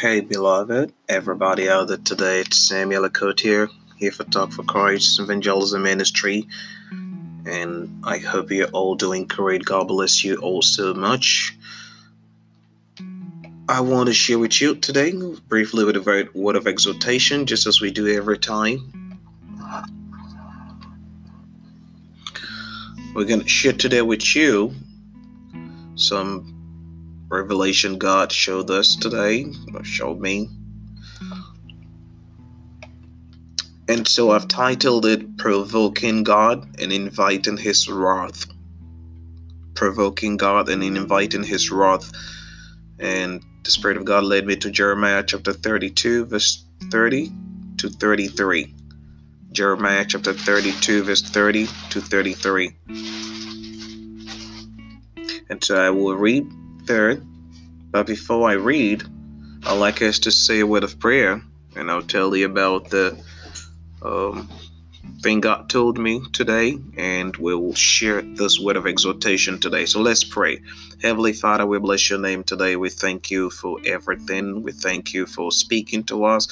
Hey, beloved, everybody out there today, it's Samuel Akote here, here for Talk for Christ Evangelism Ministry. And I hope you're all doing great. God bless you all so much. I want to share with you today, briefly, with a word of exhortation, just as we do every time. We're going to share today with you some revelation God showed us today, or showed me. And so I've titled it Provoking God and Inviting His Wrath. Provoking God and Inviting His Wrath. And the Spirit of God led me to Jeremiah chapter 32, verse 30 to 33. Jeremiah chapter 32, verse 30 to 33. And so I will read third. But before I read, I'd like us to say a word of prayer, and I'll tell you about the um, thing God told me today, and we'll share this word of exhortation today. So let's pray. Heavenly Father, we bless your name today. We thank you for everything. We thank you for speaking to us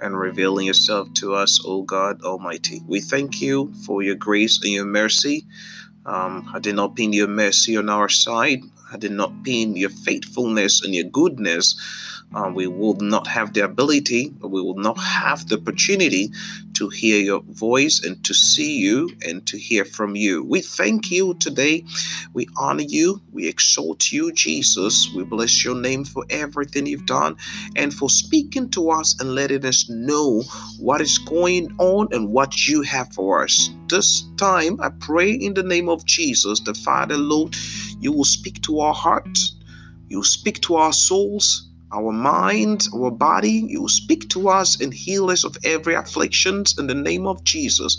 and revealing yourself to us, O God Almighty. We thank you for your grace and your mercy. Um, I did not pin your mercy on our side had it not been your faithfulness and your goodness, uh, we will not have the ability, we will not have the opportunity to hear your voice and to see you and to hear from you. We thank you today. We honor you. We exalt you, Jesus. We bless your name for everything you've done and for speaking to us and letting us know what is going on and what you have for us. This time, I pray in the name of Jesus, the Father, Lord, you will speak to our hearts, you will speak to our souls our mind, our body. You speak to us and heal us of every affliction in the name of Jesus.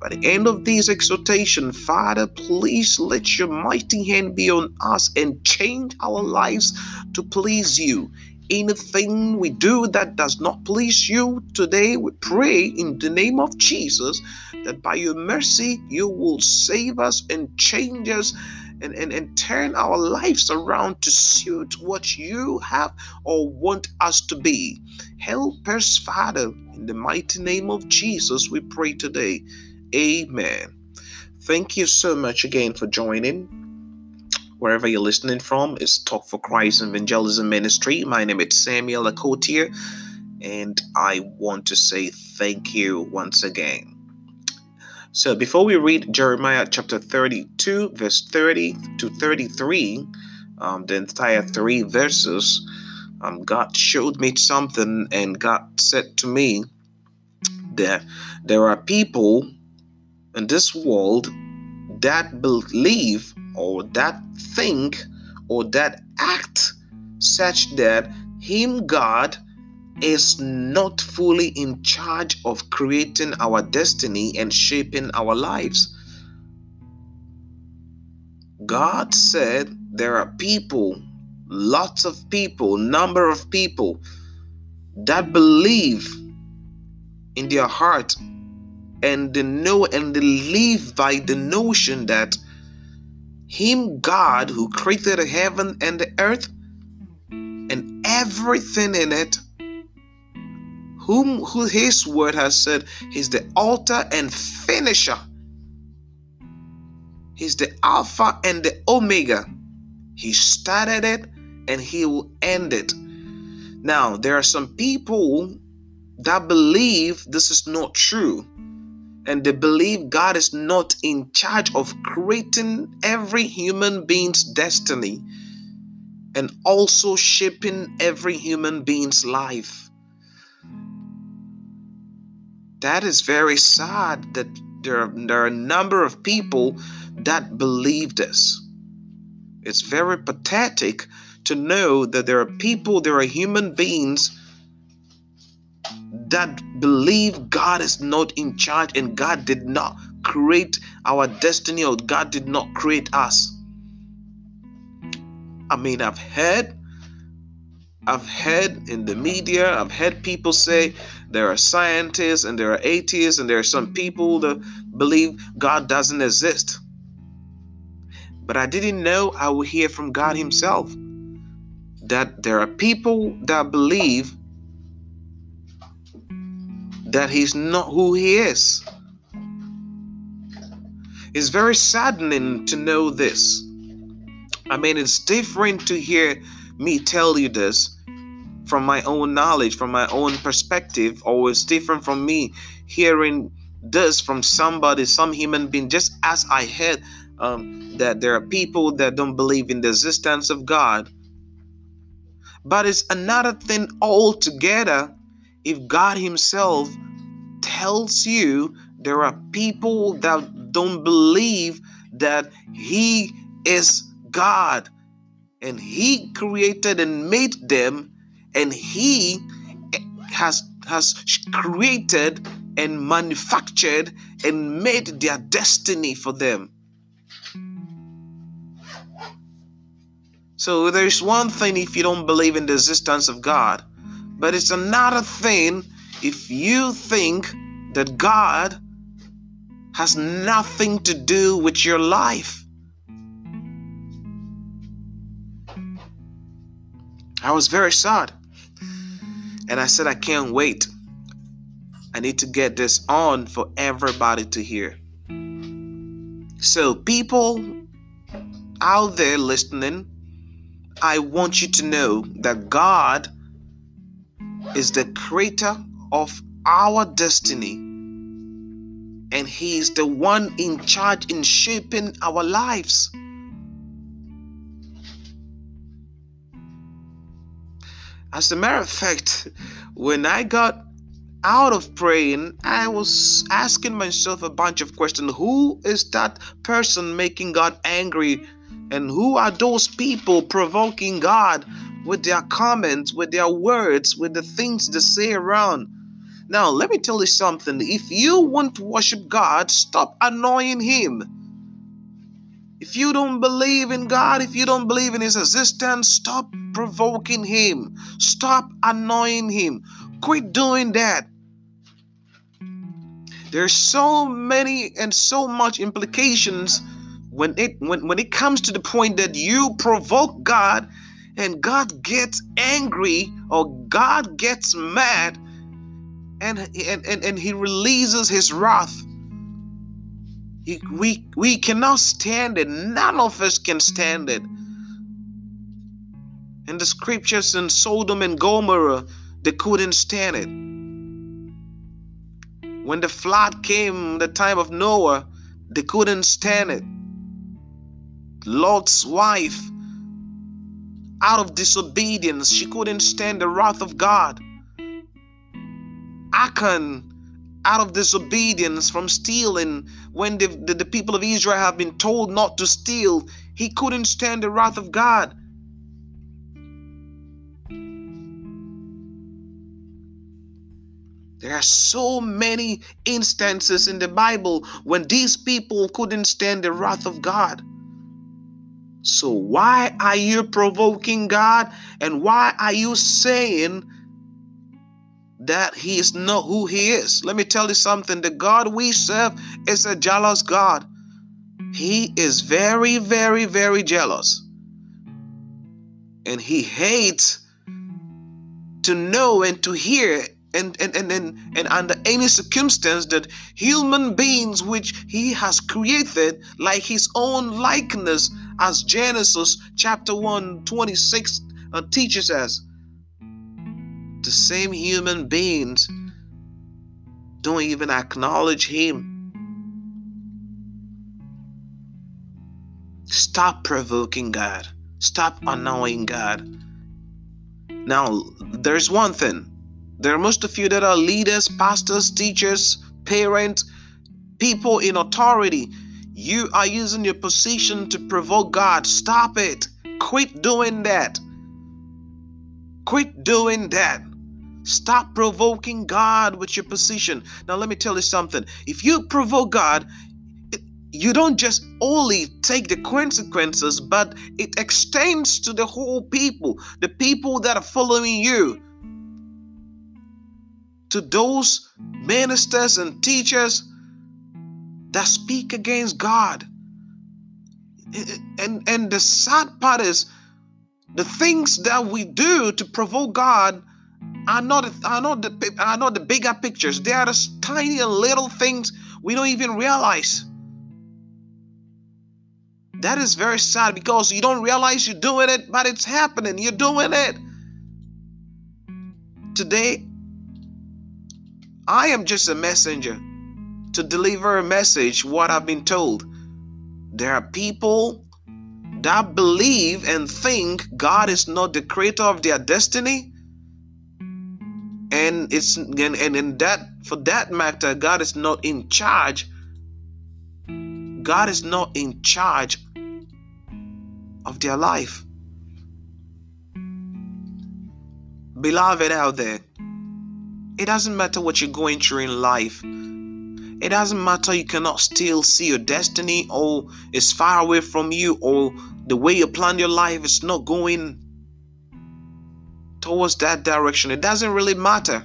By the end of this exhortation, Father, please let your mighty hand be on us and change our lives to please you. Anything we do that does not please you today, we pray in the name of Jesus that by your mercy you will save us and change us and, and, and turn our lives around to suit what you have or want us to be. Help us, Father, in the mighty name of Jesus, we pray today. Amen. Thank you so much again for joining. Wherever you're listening from, it's Talk for Christ Evangelism Ministry. My name is Samuel Akotia, and I want to say thank you once again. So before we read Jeremiah chapter 32, verse 30 to 33, um, the entire three verses, um, God showed me something, and God said to me that there are people in this world that believe or that think or that act such that Him, God, is not fully in charge of creating our destiny and shaping our lives. God said there are people, lots of people, number of people that believe in their heart and they know and they live by the notion that him God who created the heaven and the earth and everything in it whom who his word has said he's the author and finisher. He's the alpha and the omega. He started it and he will end it. Now there are some people that believe this is not true and they believe God is not in charge of creating every human being's destiny and also shaping every human being's life that is very sad that there are, there are a number of people that believe this. It's very pathetic to know that there are people, there are human beings that believe God is not in charge and God did not create our destiny or God did not create us. I mean, I've heard I've heard in the media, I've heard people say there are scientists and there are atheists and there are some people that believe God doesn't exist. But I didn't know I would hear from God Himself that there are people that believe that he's not who he is. It's very saddening to know this. I mean, it's different to hear me tell you this from my own knowledge, from my own perspective, or it's different from me hearing this from somebody, some human being, just as I heard um, that there are people that don't believe in the existence of God. But it's another thing altogether if God Himself tells you there are people that don't believe that He is God and He created and made them, and He has has created and manufactured and made their destiny for them. So there's one thing if you don't believe in the existence of God, but it's another thing if you think that God has nothing to do with your life. I was very sad. And I said, I can't wait. I need to get this on for everybody to hear. So, people out there listening, I want you to know that God is the creator of our destiny. And He is the one in charge in shaping our lives. As a matter of fact, when I got out of praying, I was asking myself a bunch of questions. Who is that person making God angry? And who are those people provoking God with their comments, with their words, with the things they say around? Now, let me tell you something. If you want to worship God, stop annoying Him. If you don't believe in God, if you don't believe in His existence, stop provoking Him. Stop annoying Him. Quit doing that. There's so many and so much implications when it when, when it comes to the point that you provoke God and God gets angry or God gets mad and and, and, and he releases his wrath. He, we we cannot stand it. None of us can stand it. In the scriptures in Sodom and Gomorrah, they couldn't stand it. When the flood came, the time of Noah, they couldn't stand it. Lot's wife, out of disobedience, she couldn't stand the wrath of God. Achan, out of disobedience from stealing, when the, the, the people of Israel have been told not to steal, he couldn't stand the wrath of God. There are so many instances in the Bible when these people couldn't stand the wrath of God. So, why are you provoking God? And why are you saying that He is not who He is? Let me tell you something the God we serve is a jealous God. He is very, very, very jealous. And He hates to know and to hear and and, and, and, and under any circumstance that human beings which he has created like his own likeness as genesis chapter 1 26 uh, teaches us. The same human beings don't even acknowledge him. Stop provoking god. Stop annoying god. Now there's one thing there are most of you that are leaders, pastors, teachers, parents, people in authority. You are using your position to provoke God. Stop it. Quit doing that. Quit doing that. Stop provoking God with your position. Now, let me tell you something. If you provoke God, you don't just only take the consequences, but it extends to the whole people, the people that are following you to those ministers and teachers that speak against God. And and the sad part is The things that we do to provoke God are not are not the are not the bigger pictures. They are the tiny little things we don't even realize. That is very sad because you don't realize you're doing it, but it's happening. You're doing it. Today, I am just a messenger to deliver a message, what I've been told. There are people that believe and think God is not the creator of their destiny. And it's and, and in that for that matter, God is not in charge. God is not in charge of their life. Beloved out there, it doesn't matter what you're going through in life. It doesn't matter you cannot still see your destiny or it's far away from you or the way you plan your life is not going towards that direction. It doesn't really matter.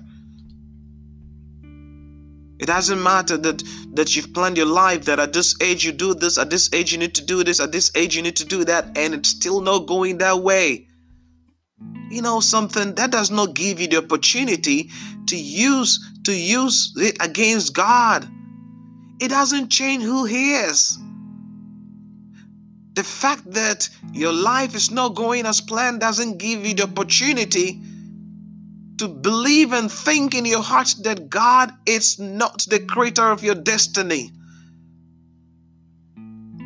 It doesn't matter that that you've planned your life that at this age you do this, at this age you need to do this, at this age you need to do that, and it's still not going that way. You know something that does not give you the opportunity to use to use it against God. It doesn't change who He is. The fact that your life is not going as planned doesn't give you the opportunity to believe and think in your heart that God is not the creator of your destiny.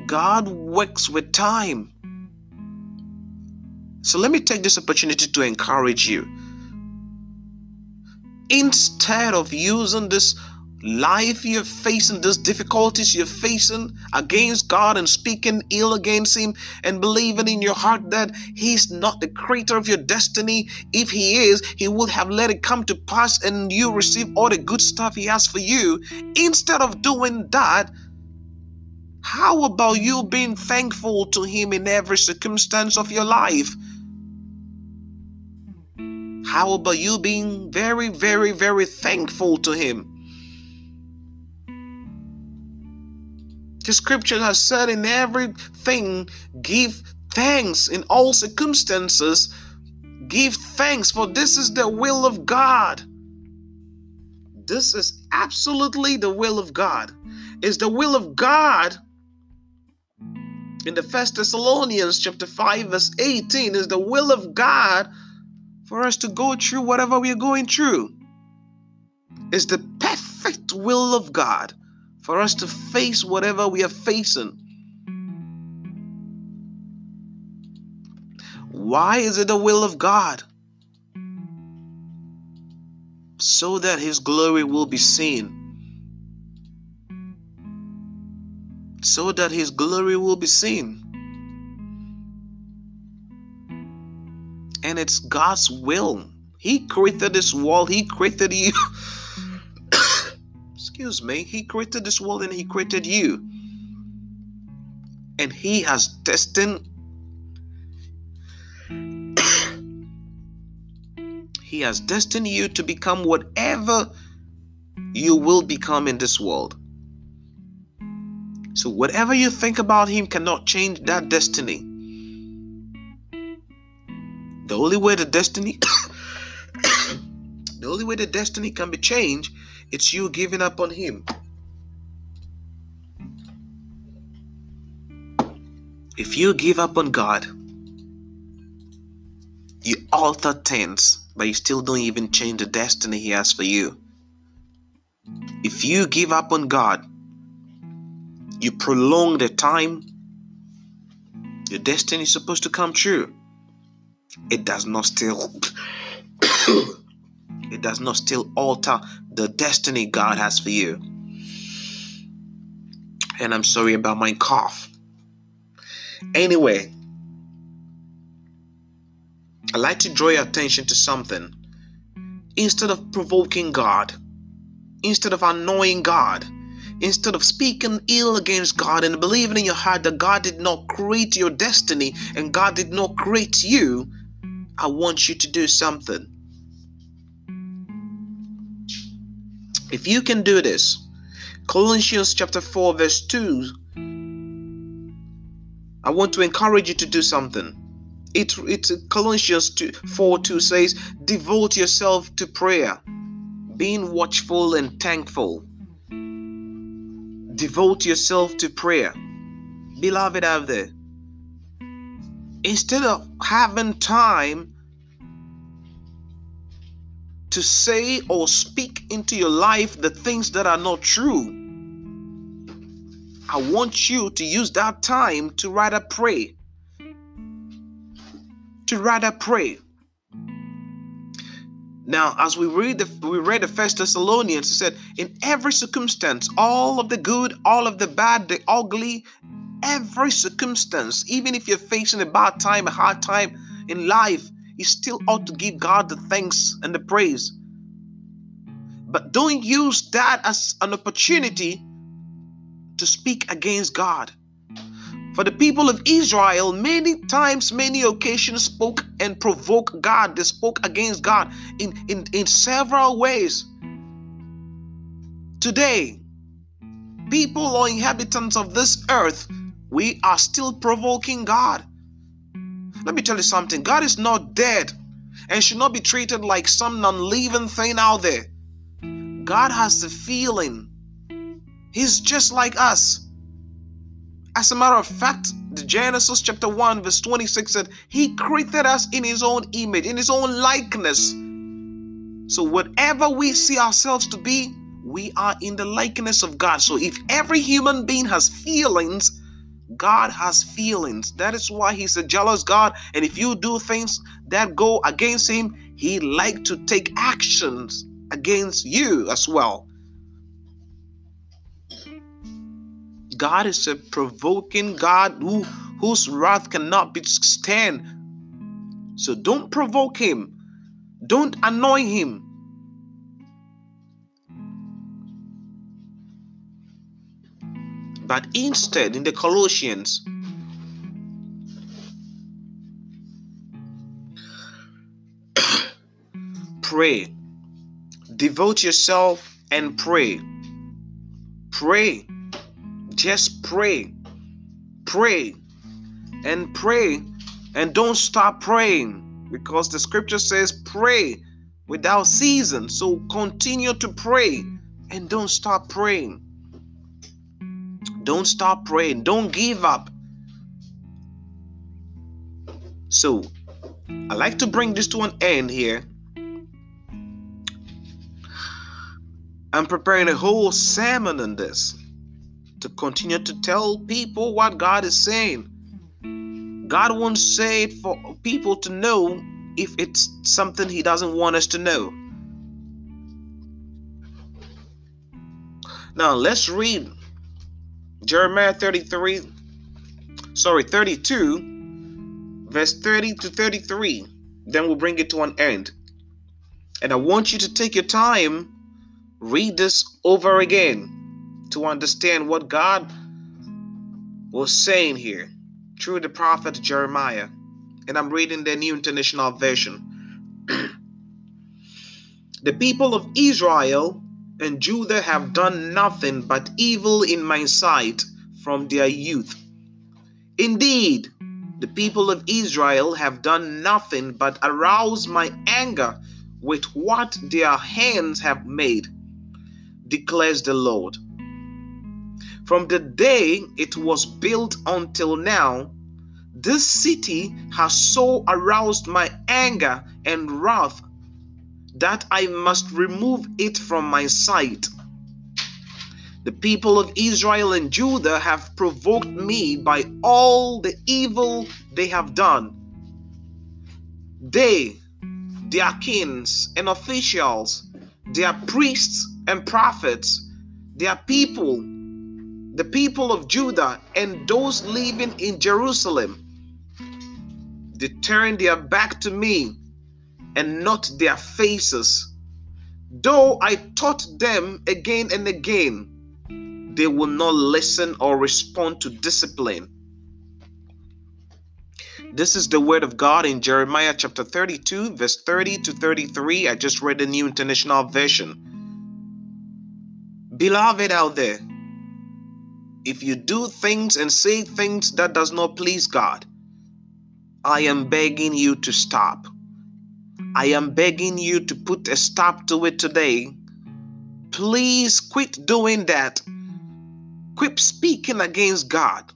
God works with time. So let me take this opportunity to encourage you. Instead of using this life you're facing, these difficulties you're facing against God and speaking ill against Him and believing in your heart that He's not the creator of your destiny. If He is, He would have let it come to pass and you receive all the good stuff He has for you. Instead of doing that, how about you being thankful to Him in every circumstance of your life? How about you being very, very, very thankful to Him? The scripture has said in everything, give thanks in all circumstances. Give thanks, for this is the will of God. This is absolutely the will of God. Is the will of God in the First Thessalonians chapter 5, verse 18, is the will of God for us to go through whatever we are going through. Is the perfect will of God for us to face whatever we are facing. Why is it the will of God? So that His glory will be seen. So that His glory will be seen. It's God's will. He created this world, He created you. excuse me, He created this world and He created you. And He has destined He has destined you to become whatever you will become in this world. So, whatever you think about Him cannot change that destiny. The only way the destiny the only way the destiny can be changed it's you giving up on Him. If you give up on God, you alter things, but you still don't even change the destiny He has for you. If you give up on God, you prolong the time your destiny is supposed to come true. It does not still it does not still alter the destiny God has for you. And I'm sorry about my cough. Anyway, I'd like to draw your attention to something. Instead of provoking God, instead of annoying God, instead of speaking ill against God and believing in your heart that God did not create your destiny and God did not create you, I want you to do something. If you can do this, Colossians chapter 4, verse 2, I want to encourage you to do something. It, it's Colossians 2, 4 2 says, Devote yourself to prayer, being watchful and thankful. Devote yourself to prayer. Beloved out there, instead of having time to say or speak into your life the things that are not true, I want you to use that time to rather pray. To rather pray. Now, as we read the we read the First Thessalonians, it said, in every circumstance, all of the good, all of the bad, the ugly, every circumstance, even if you're facing a bad time, a hard time in life, you still ought to give God the thanks and the praise. But don't use that as an opportunity to speak against God. For the people of Israel, many times, many occasions spoke and provoked God. They spoke against God in, in, in several ways. Today, people or inhabitants of this earth, we are still provoking God. Let me tell you something God is not dead and should not be treated like some non living thing out there. God has a feeling He's just like us. As a matter of fact, the Genesis chapter 1, verse 26 said, He created us in His own image, in His own likeness. So, whatever we see ourselves to be, we are in the likeness of God. So, if every human being has feelings, God has feelings. That is why He's a jealous God. And if you do things that go against Him, He like to take actions against you as well. God is a provoking God who, whose wrath cannot be stand. So don't provoke him. Don't annoy him. But instead, in the Colossians, pray. Devote yourself and pray. Pray. Just pray. Pray. And pray. And don't stop praying because the scripture says pray without season. So continue to pray and don't stop praying. Don't stop praying. Don't give up. So, I like to bring this to an end here. I'm preparing a whole sermon on this to continue to tell people what God is saying. God won't say it for people to know if it's something He doesn't want us to know. Now let's read Jeremiah 33, sorry, 32, verse 30 to 33. Then we'll bring it to an end. And I want you to take your time, read this over again to understand what God was saying here through the prophet Jeremiah. And I'm reading the New International Version. the people of Israel and Judah have done nothing but evil in my sight from their youth. Indeed, the people of Israel have done nothing but arouse my anger with what their hands have made, declares the Lord. From the day it was built until now, this city has so aroused my anger and wrath that I must remove it from my sight. The people of Israel and Judah have provoked me by all the evil they have done. They, their kings and officials, their priests and prophets, their people, the people of Judah and those living in Jerusalem. They turn their back to me and not their faces. Though I taught them again and again, they will not listen or respond to discipline. This is the word of God in Jeremiah chapter 32, verse 30 to 33. I just read the New International Version. Beloved out there, if you do things and say things that does not please God, I am begging you to stop. I am mm. begging you to put a stop to it today. Please quit doing that. Quit speaking against God.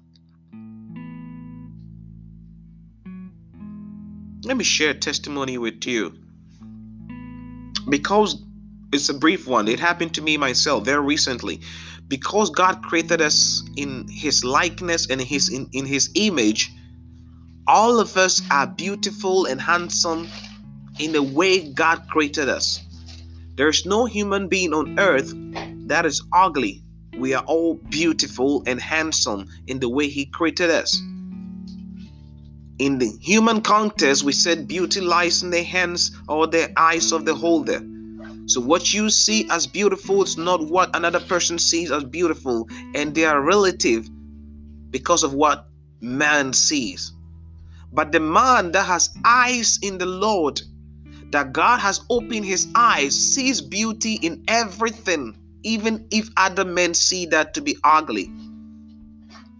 Let me share a testimony with you. Because it's a brief one, it happened to me myself very recently. Because God created us in his likeness and his in, in his image, all of us are beautiful and handsome in the way God created us. There's no human being on earth that is ugly. We are all beautiful and handsome in the way He created us. In the human context, we said beauty lies in the hands or the eyes of the holder. So, what you see as beautiful is not what another person sees as beautiful, and they are relative because of what man sees. But the man that has eyes in the Lord, that God has opened his eyes, sees beauty in everything, even if other men see that to be ugly.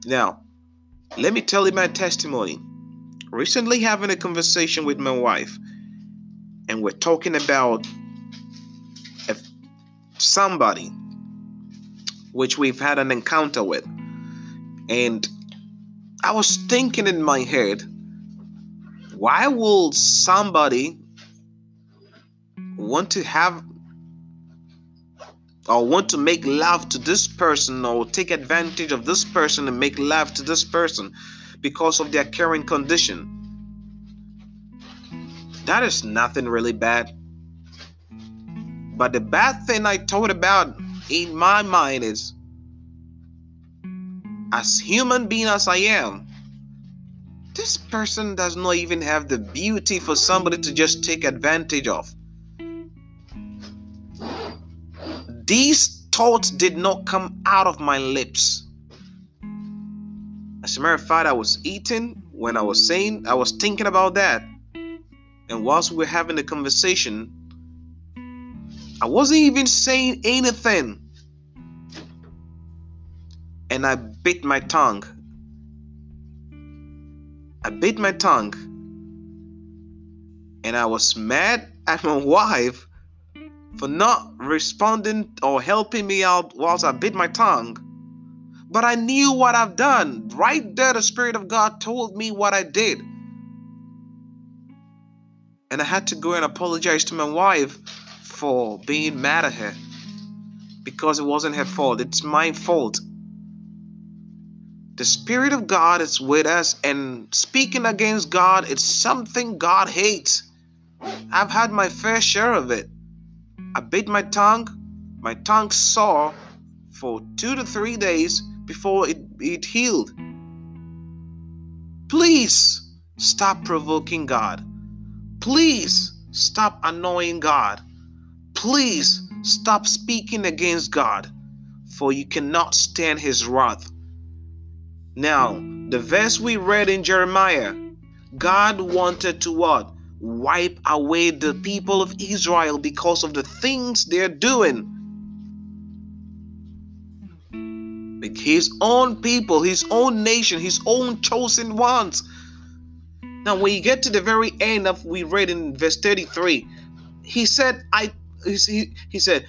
Now, let me tell you my testimony recently having a conversation with my wife, and we're talking about somebody which we've had an encounter with. And I was thinking in my head, why will somebody want to have or want to make love to this person or take advantage of this person and make love to this person? because of their current condition. That is nothing really bad. But the bad thing I thought about in my mind is as human being as I am, this person does not even have the beauty for somebody to just take advantage of. These thoughts did not come out of my lips. As a matter of fact, I was eating when I was saying, I was thinking about that. And whilst we were having the conversation, I wasn't even saying anything. And I bit my tongue. I bit my tongue. And I was mad at my wife for not responding or helping me out whilst I bit my tongue. But I knew what I've done. Right there, the Spirit of God told me what I did. And I had to go and apologize to my wife for being mad at her because it wasn't her fault, it's my fault. The Spirit of God is with us, and speaking against God, it's something God hates. I've had my fair share of it. I bit my tongue, my tongue sore for two to three days before it, it healed. Please stop provoking God. Please stop annoying God. Please stop speaking against God, for you cannot stand his wrath. Now, the verse we read in Jeremiah, God wanted to what? Wipe away the people of Israel because of the things they're doing. his own people, his own nation, his own chosen ones. Now, when you get to the very end of we read in verse 33, he said, I he, he said,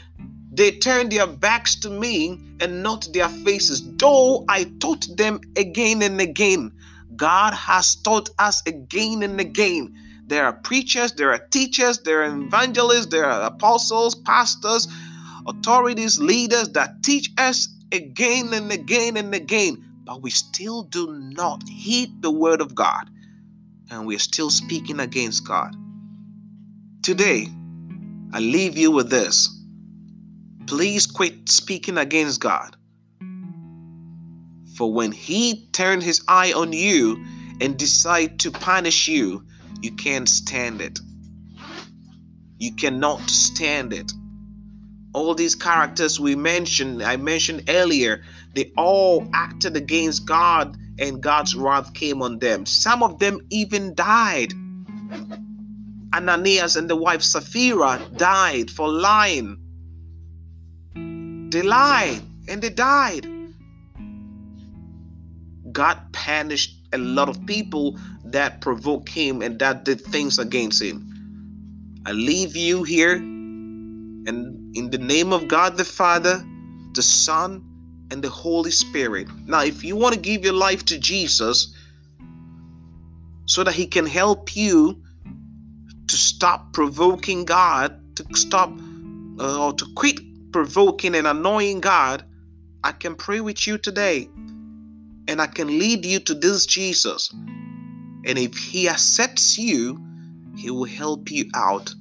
they turned their backs to me and not their faces, though I taught them again and again. God has taught us again and again. There are preachers, there are teachers, there are evangelists, there are apostles, pastors, authorities, leaders that teach us again and again and again, but we still do not heed the word of God and we're still speaking against God. Today, I leave you with this. Please quit speaking against God. For when He turned His eye on you and decide to punish you, you can't stand it. You cannot stand it all these characters we mentioned, I mentioned earlier, they all acted against God and God's wrath came on them. Some of them even died. Ananias and the wife Sapphira died for lying. They lied and they died. God punished a lot of people that provoked him and that did things against him. I leave you here and in the name of God the Father, the Son, and the Holy Spirit. Now, if you want to give your life to Jesus so that He can help you to stop provoking God, to stop uh, or to quit provoking and annoying God, I can pray with you today and I can lead you to this Jesus. And if He accepts you, He will help you out.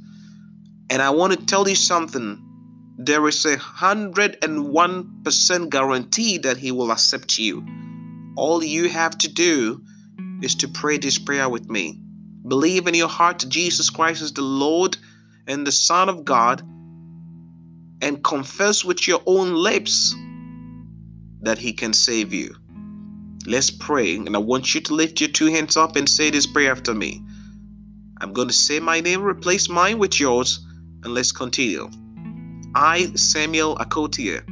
And I want to tell you something. There is a hundred and one percent guarantee that He will accept you. All you have to do is to pray this prayer with me. Believe in your heart Jesus Christ is the Lord and the Son of God, and confess with your own lips that He can save you. Let's pray, and I want you to lift your two hands up and say this prayer after me. I'm going to say my name, replace mine with yours, and let's continue. I, Samuel Akotia,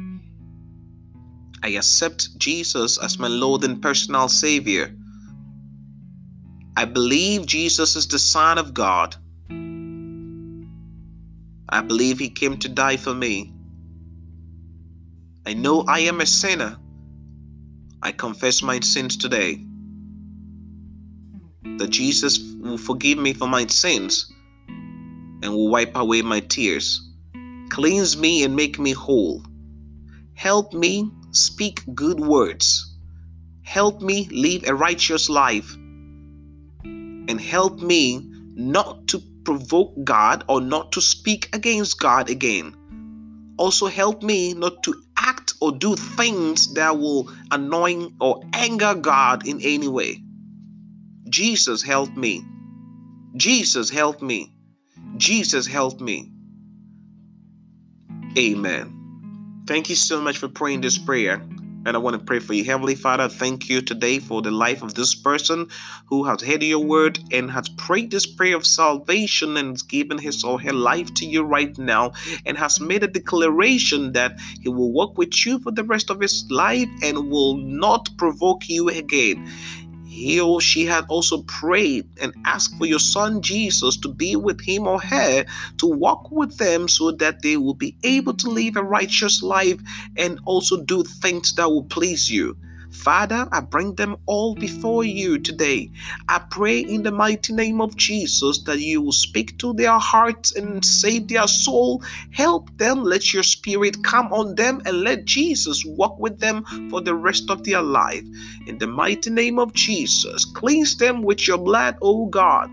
I accept Jesus as my Lord and personal Savior. I believe Jesus is the Son of God. I believe He came to die for me. I know I am a sinner I confess my sins today. That Jesus will forgive me for my sins and will wipe away my tears. Cleanse me and make me whole. Help me speak good words. Help me live a righteous life. And help me not to provoke God or not to speak against God again. Also, help me not to act or do things that will annoy or anger God in any way. Jesus help me. Jesus help me. Jesus help me. Amen. Thank you so much for praying this prayer. And I want to pray for you. Heavenly Father, thank you today for the life of this person who has heard your word and has prayed this prayer of salvation and has given his or her life to you right now and has made a declaration that he will walk with you for the rest of his life and will not provoke you again he or she had also prayed and asked for your son Jesus to be with him or her, to walk with them so that they will be able to live a righteous life and also do things that will please you. Father, I bring them all before you today. I pray in the mighty name of Jesus that you will speak to their hearts and save their soul. Help them, let your spirit come on them, and let Jesus walk with them for the rest of their life. In the mighty name of Jesus, cleanse them with your blood, O God.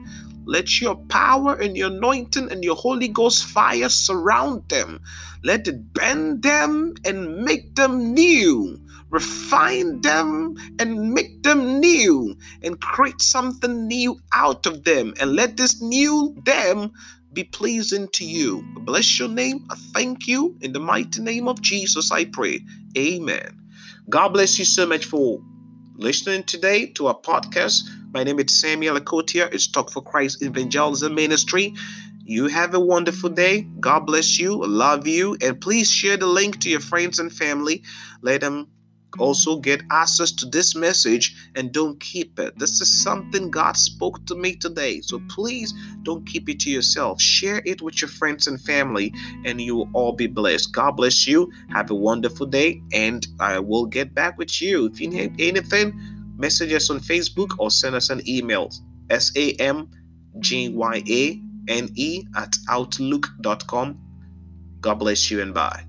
Let your power and your anointing and your Holy Ghost fire surround them. Let it bend them and make them new refine them and make them new and create something new out of them and let this new them be pleasing to you. Bless your name. I thank you. In the mighty name of Jesus, I pray. Amen. God bless you so much for listening today to our podcast. My name is Samuel Akotia. It's Talk for Christ Evangelism Ministry. You have a wonderful day. God bless you. Love you. And please share the link to your friends and family. Let them Mm-hmm. also get access to this message and don't keep it. This is something God spoke to me today. So mm-hmm. please don't keep it to yourself. Share it with your friends and family, and you will all be blessed. God bless you. Have a wonderful day, and I will get back with you. If you need mm-hmm. anything, message us on Facebook or send us an email. S A M G Y A N E at outlook.com. God bless you and bye.